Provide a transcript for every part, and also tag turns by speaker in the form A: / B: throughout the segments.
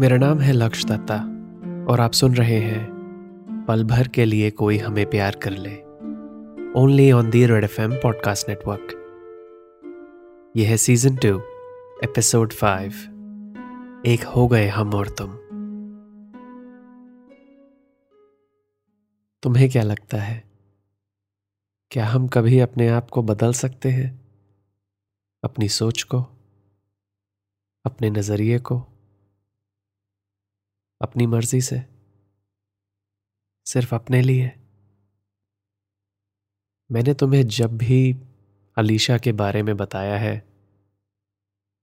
A: मेरा नाम है लक्ष्य दत्ता और आप सुन रहे हैं पल भर के लिए कोई हमें प्यार कर ले। Only on the Red F M podcast network यह है सीज़न टू एपिसोड फाइव एक हो गए हम और तुम। तुम्हें क्या लगता है? क्या हम कभी अपने आप को बदल सकते हैं? अपनी सोच को? अपने नज़रिए को? अपनी मर्ज़ी से। सिर्फ़ अपने लिए। मैंने तुम्हें जब भी अलीशा के बारे में बताया है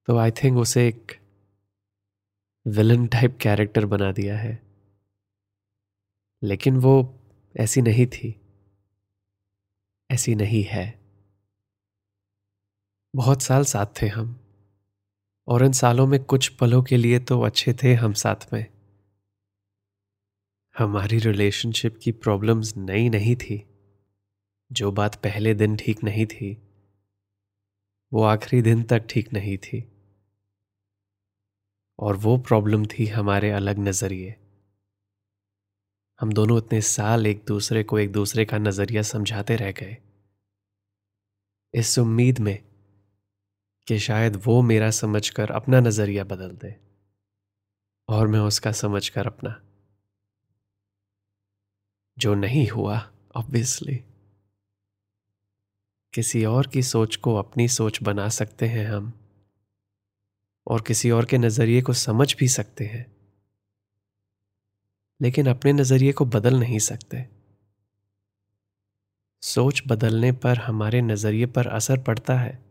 A: तो आई थिंक उसे एक विलन टाइप कैरेक्टर बना दिया है। लेकिन वो ऐसी नहीं थी। ऐसी नहीं है। बहुत साल साथ थे हम, और इन सालों में कुछ पलों के लिए तो अच्छे थे हम साथ में। हमारी रिलेशनशिप की प्रॉब्लम्स नई नहीं थी। जो बात पहले दिन ठीक नहीं थी, वो आखिरी दिन तक ठीक नहीं थी। और वो प्रॉब्लम थी हमारे अलग नज़रिए। हम दोनों इतने साल एक दूसरे को एक दूसरे का नज़रिया समझाते रह गए। इस उम्मीद में कि शायद वो मेरा समझकर अपना नज़रिया बदल दे और मैं उसका समझकर अपना जो नहीं हुआ ऑब्वियसली किसी और की सोच को अपनी सोच बना सकते हैं हम और किसी और के नज़रिए को समझ भी सकते हैं। लेकिन अपने नज़रिए को बदल नहीं सकते। सोच बदलने पर हमारे नज़रिए पर असर पड़ता है।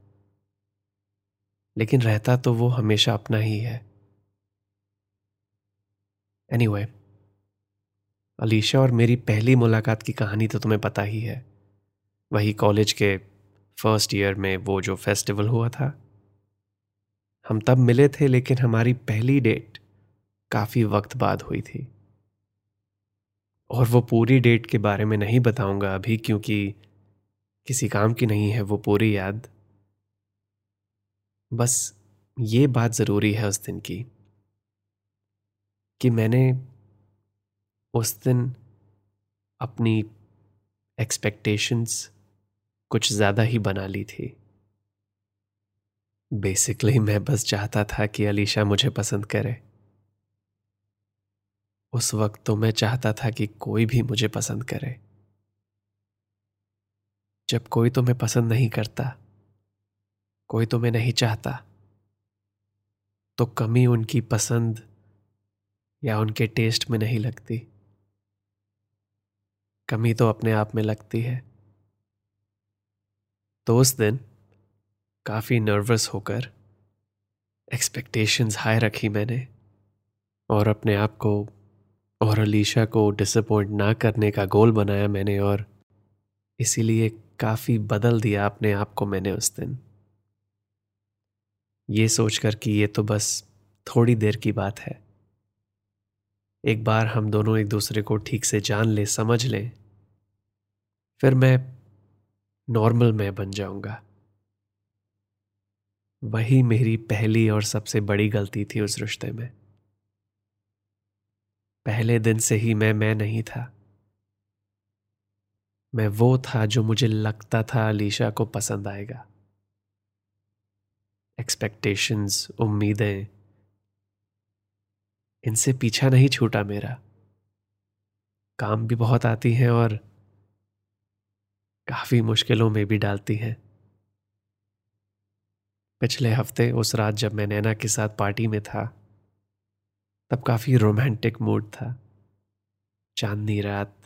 A: लेकिन रहता तो वो हमेशा अपना ही है। एनीवे anyway, अलीशा और मेरी पहली मुलाकात की कहानी तो तुम्हें पता ही है। वही कॉलेज के फ़र्स्ट ईयर में वो जो फेस्टिवल हुआ था। हम तब मिले थे, लेकिन हमारी पहली डेट काफ़ी वक्त बाद हुई थी। और वो पूरी डेट के बारे में नहीं बताऊँगा अभी, क्योंकि किसी काम की नहीं है, वो पूरी याद। बस ये बात ज़रूरी है उस दिन की, कि मैंने उस दिन अपनी एक्सपेक्टेशंस कुछ ज़्यादा ही बना ली थी। बेसिकली मैं बस चाहता था कि अलीशा मुझे पसंद करे। उस वक्त तो मैं चाहता था कि कोई भी मुझे पसंद करे। जब कोई तो मैं पसंद नहीं करता, कोई तो मैं नहीं चाहता तो कमी उनकी पसंद या उनके टेस्ट में नहीं लगती। कमी तो अपने आप में लगती है। तो उस दिन काफ़ी नर्वस होकर एक्सपेक्टेशंस हाई रखी मैंने और अपने आप को और अलीशा को डिसअपॉइंट ना करने का गोल बनाया मैंने और इसीलिए काफ़ी बदल दिया अपने आप को मैंने उस दिन। ये सोचकर कि ये तो बस थोड़ी देर की बात है। एक बार हम दोनों एक दूसरे को ठीक से जान ले, समझ लें, फिर मैं नॉर्मल मैं बन जाऊँगा। वही मेरी पहली और सबसे बड़ी गलती थी उस रिश्ते में। पहले दिन से ही मैं मैं नहीं था। मैं वो था जो मुझे लगता था अलीशा को पसंद आएगा। एक्सपेक्टेशंस उम्मीदें इनसे पीछा नहीं छूटा मेरा। काम भी बहुत आती हैं और काफ़ी मुश्किलों में भी डालती हैं। पिछले हफ़्ते उस रात जब मैं नैना के साथ पार्टी में था, तब काफ़ी रोमांटिक मूड था। चांदनी रात,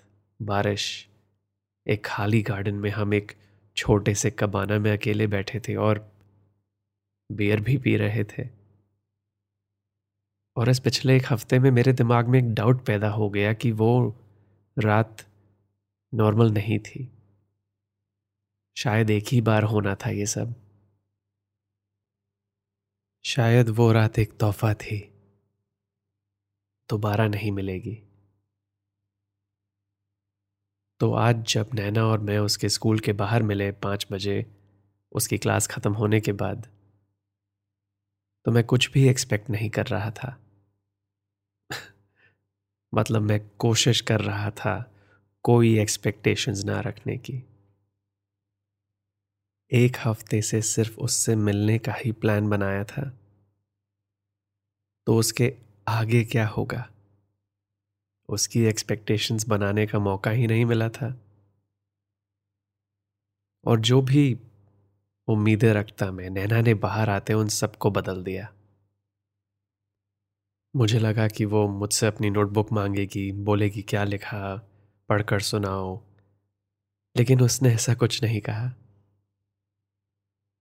A: बारिश, एक खाली गार्डन में हम एक छोटे से कबाना में अकेले बैठे थे और बियर भी पी रहे थे। और इस पिछले एक हफ़्ते में मेरे दिमाग में एक डाउट पैदा हो गया कि वो रात नॉर्मल नहीं थी। शायद एक ही बार होना था ये सब। शायद वो रात एक तोहफा थी। दोबारा नहीं मिलेगी। तो आज जब नैना और मैं उसके स्कूल के बाहर मिले पाँच बजे, उसकी क्लास खत्म होने के बाद तो मैं कुछ भी एक्सपेक्ट नहीं कर रहा था। मतलब मैं कोशिश कर रहा था कोई एक्सपेक्टेशंस ना रखने की। एक हफ़्ते से सिर्फ़ उससे मिलने का ही प्लान बनाया था। तो उसके आगे क्या होगा? उसकी एक्सपेक्टेशंस बनाने का मौका ही नहीं मिला था। और जो भी उम्मीदें रखता मैं, नैना ने बाहर आते उन सबको बदल दिया। मुझे लगा कि वो मुझसे अपनी नोटबुक मांगेगी, बोलेगी, क्या लिखा? पढ़कर सुनाओ। लेकिन उसने ऐसा कुछ नहीं कहा।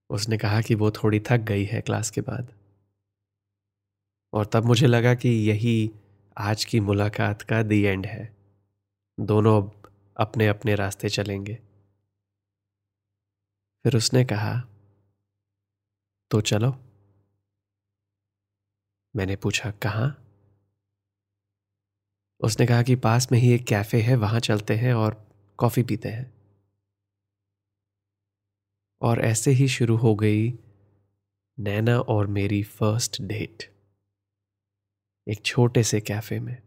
A: उसने कहा कि वो थोड़ी थक गई है क्लास के बाद। और तब मुझे लगा कि यही आज की मुलाकात का दी एंड है। दोनों अपने अपने रास्ते चलेंगे। फिर उसने कहा तो चलो। मैंने पूछा, कहाँ? उसने कहा कि पास में ही एक कैफ़े है, वहाँ चलते हैं और कॉफ़ी पीते हैं। और ऐसे ही शुरू हो गई नैना और मेरी फ़र्स्ट डेट। एक छोटे से कैफ़े में।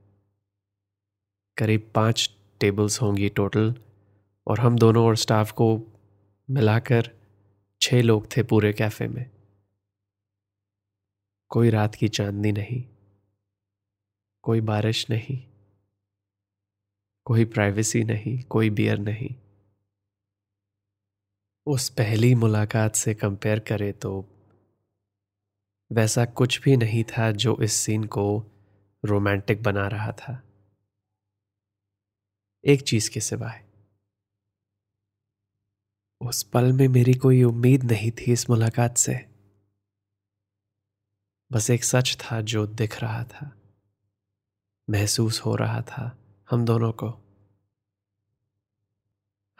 A: करीब पाँच टेबल्स होंगी टोटल और हम दोनों और स्टाफ को मिलाकर छह लोग थे पूरे कैफ़े में। कोई रात की चांदनी नहीं, कोई बारिश नहीं, कोई प्राइवेसी नहीं, कोई बियर नहीं। उस पहली मुलाकात से कंपेयर करें तो वैसा कुछ भी नहीं था जो इस सीन को रोमांटिक बना रहा था। एक चीज़ के सिवाय। उस पल में मेरी कोई उम्मीद नहीं थी इस मुलाकात से। बस एक सच था जो दिख रहा था। महसूस हो रहा था हम दोनों को।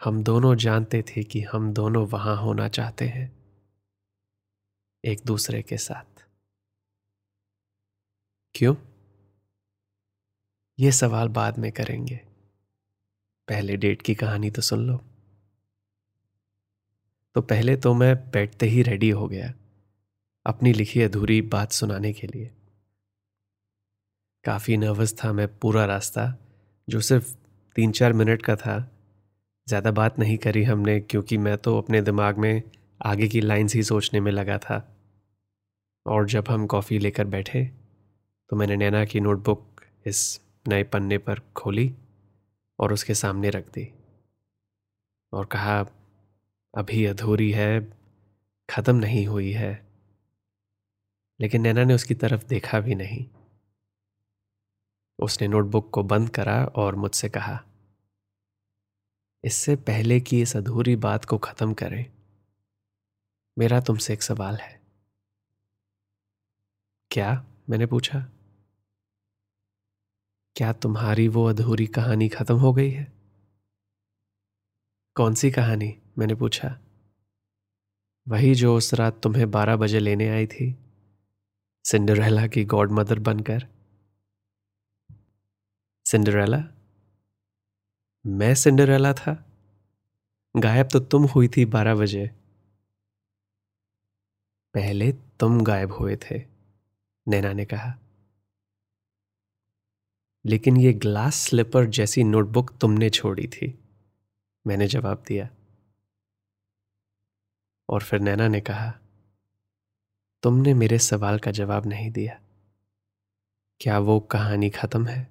A: हम दोनों जानते थे कि हम दोनों वहाँ होना चाहते हैं। एक दूसरे के साथ। क्यों? ये सवाल बाद में करेंगे। पहले डेट की कहानी तो सुन लो। तो पहले तो मैं बैठते ही रेडी हो गया। अपनी लिखी अधूरी बात सुनाने के लिए। काफ़ी नर्वस था मैं पूरा रास्ता, जो सिर्फ़ तीन चार मिनट का था। ज़्यादा बात नहीं करी हमने, क्योंकि मैं तो अपने दिमाग में आगे की लाइन्स ही सोचने में लगा था। और जब हम कॉफ़ी लेकर बैठे तो मैंने नैना की नोटबुक इस नए पन्ने पर खोली और उसके सामने रख दी और कहा, अभी अधूरी है, ख़त्म नहीं हुई है। लेकिन नैना ने उसकी तरफ़ देखा भी नहीं। उसने नोटबुक को बंद करा और मुझसे कहा, इससे पहले कि इस अधूरी बात को खत्म करें, मेरा तुमसे एक सवाल है। क्या? मैंने पूछा। क्या तुम्हारी वो अधूरी कहानी खत्म हो गई है? कौन सी कहानी? मैंने पूछा। वही जो उस रात तुम्हें बारह बजे लेने आई थी। सिंडरेला की गॉड मदर बनकर। सिंडरेला? मैं सिंडरेला था। गायब तो तुम हुई थी बारह बजे। पहले तुम गायब हुए थे, नैना ने कहा। लेकिन ये ग्लास स्लिपर जैसी नोटबुक तुमने छोड़ी थी, मैंने जवाब दिया। और फिर नैना ने कहा तुमने मेरे सवाल का जवाब नहीं दिया। क्या वो कहानी खत्म है?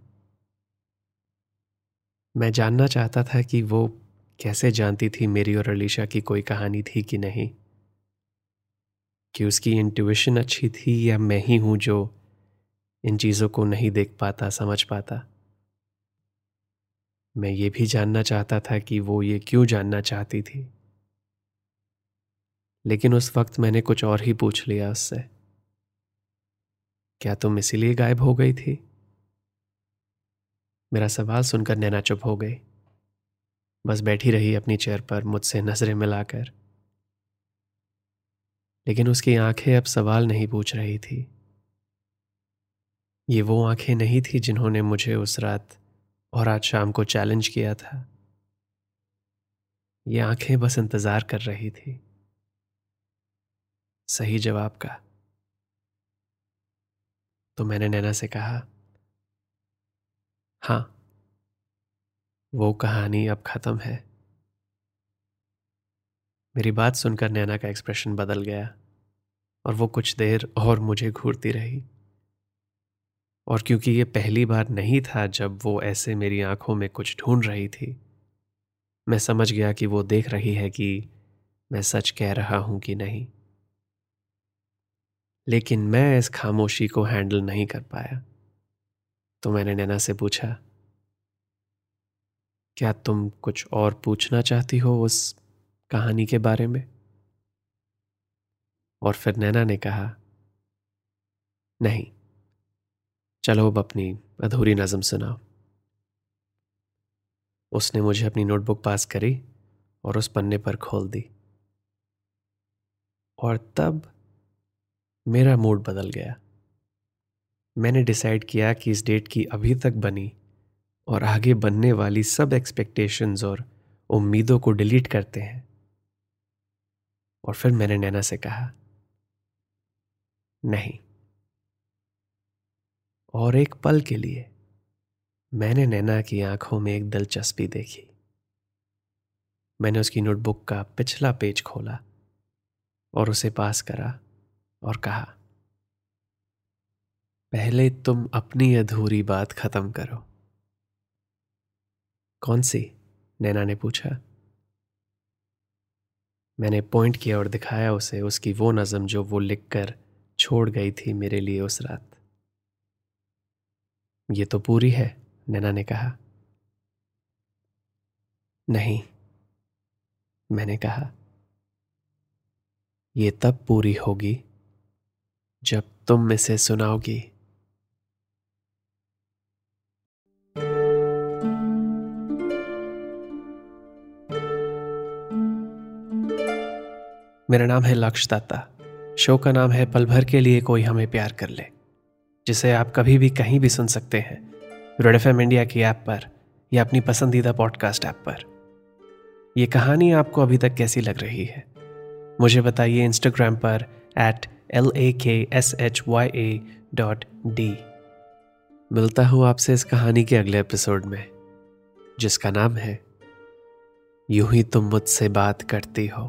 A: मैं जानना चाहता था कि वो कैसे जानती थी मेरी और अलीशा की कोई कहानी थी कि नहीं। कि उसकी इंट्यूशन अच्छी थी या मैं ही हूँ जो इन चीज़ों को नहीं देख पाता, समझ पाता। मैं ये भी जानना चाहता था कि वो ये क्यों जानना चाहती थी। लेकिन उस वक्त मैंने कुछ और ही पूछ लिया उससे। क्या तुम इसीलिए गायब हो गई थी? मेरा सवाल सुनकर नैना चुप हो गई। बस बैठी रही अपनी चेयर पर मुझसे नज़रें मिलाकर। लेकिन उसकी आँखें अब सवाल नहीं पूछ रही थी। ये वो आँखें नहीं थी जिन्होंने मुझे उस रात और आज शाम को चैलेंज किया था। ये आँखें बस इंतज़ार कर रही थी। सही जवाब का। तो मैंने नैना से कहा हाँ वो कहानी अब खत्म है। मेरी बात सुनकर नैना का एक्सप्रेशन बदल गया और वो कुछ देर और मुझे घूरती रही। और क्योंकि ये पहली बार नहीं था जब वो ऐसे मेरी आँखों में कुछ ढूंढ रही थी, मैं समझ गया कि वो देख रही है कि मैं सच कह रहा हूँ कि नहीं। लेकिन मैं इस खामोशी को हैंडल नहीं कर पाया। तो मैंने नैना से पूछा, क्या तुम कुछ और पूछना चाहती हो उस कहानी के बारे में? और फिर नैना ने कहा, नहीं, चलो अब अपनी अधूरी नज़म सुनाओ। उसने मुझे अपनी नोटबुक पास करी और उस पन्ने पर खोल दी। और तब मेरा मूड बदल गया। मैंने डिसाइड किया कि इस डेट की अभी तक बनी और आगे बनने वाली सब एक्सपेक्टेशंस और उम्मीदों को डिलीट करते हैं। और फिर मैंने नैना से कहा, नहीं। और एक पल के लिए मैंने नैना की आँखों में एक दिलचस्पी देखी। मैंने उसकी नोटबुक का पिछला पेज खोला और उसे पास करा। और कहा, पहले तुम अपनी अधूरी बात खत्म करो। कौन सी? नैना ने पूछा। मैंने पॉइंट किया और दिखाया उसे, उसकी वो नज़म जो वो लिखकर छोड़ गई थी मेरे लिए उस रात। ये तो पूरी है, नैना ने कहा। नहीं, मैंने कहा। यह तब पूरी होगी जब तुम इसे सुनाओगी। मेरा नाम है लक्ष दत्ता शो का नाम है पल भर के लिए कोई हमें प्यार कर ले, जिसे आप कभी भी कहीं भी सुन सकते हैं, रेड एफ़ इंडिया की ऐप पर या अपनी पसंदीदा पॉडकास्ट ऐप पर। यह कहानी आपको अभी तक कैसी लग रही है? मुझे बताइए इंस्टाग्राम पर at L A K S H Y A dot D मिलता हूँ आपसे इस कहानी के अगले एपिसोड में, जिसका नाम है, यूँ ही तुम मुझसे बात करती हो।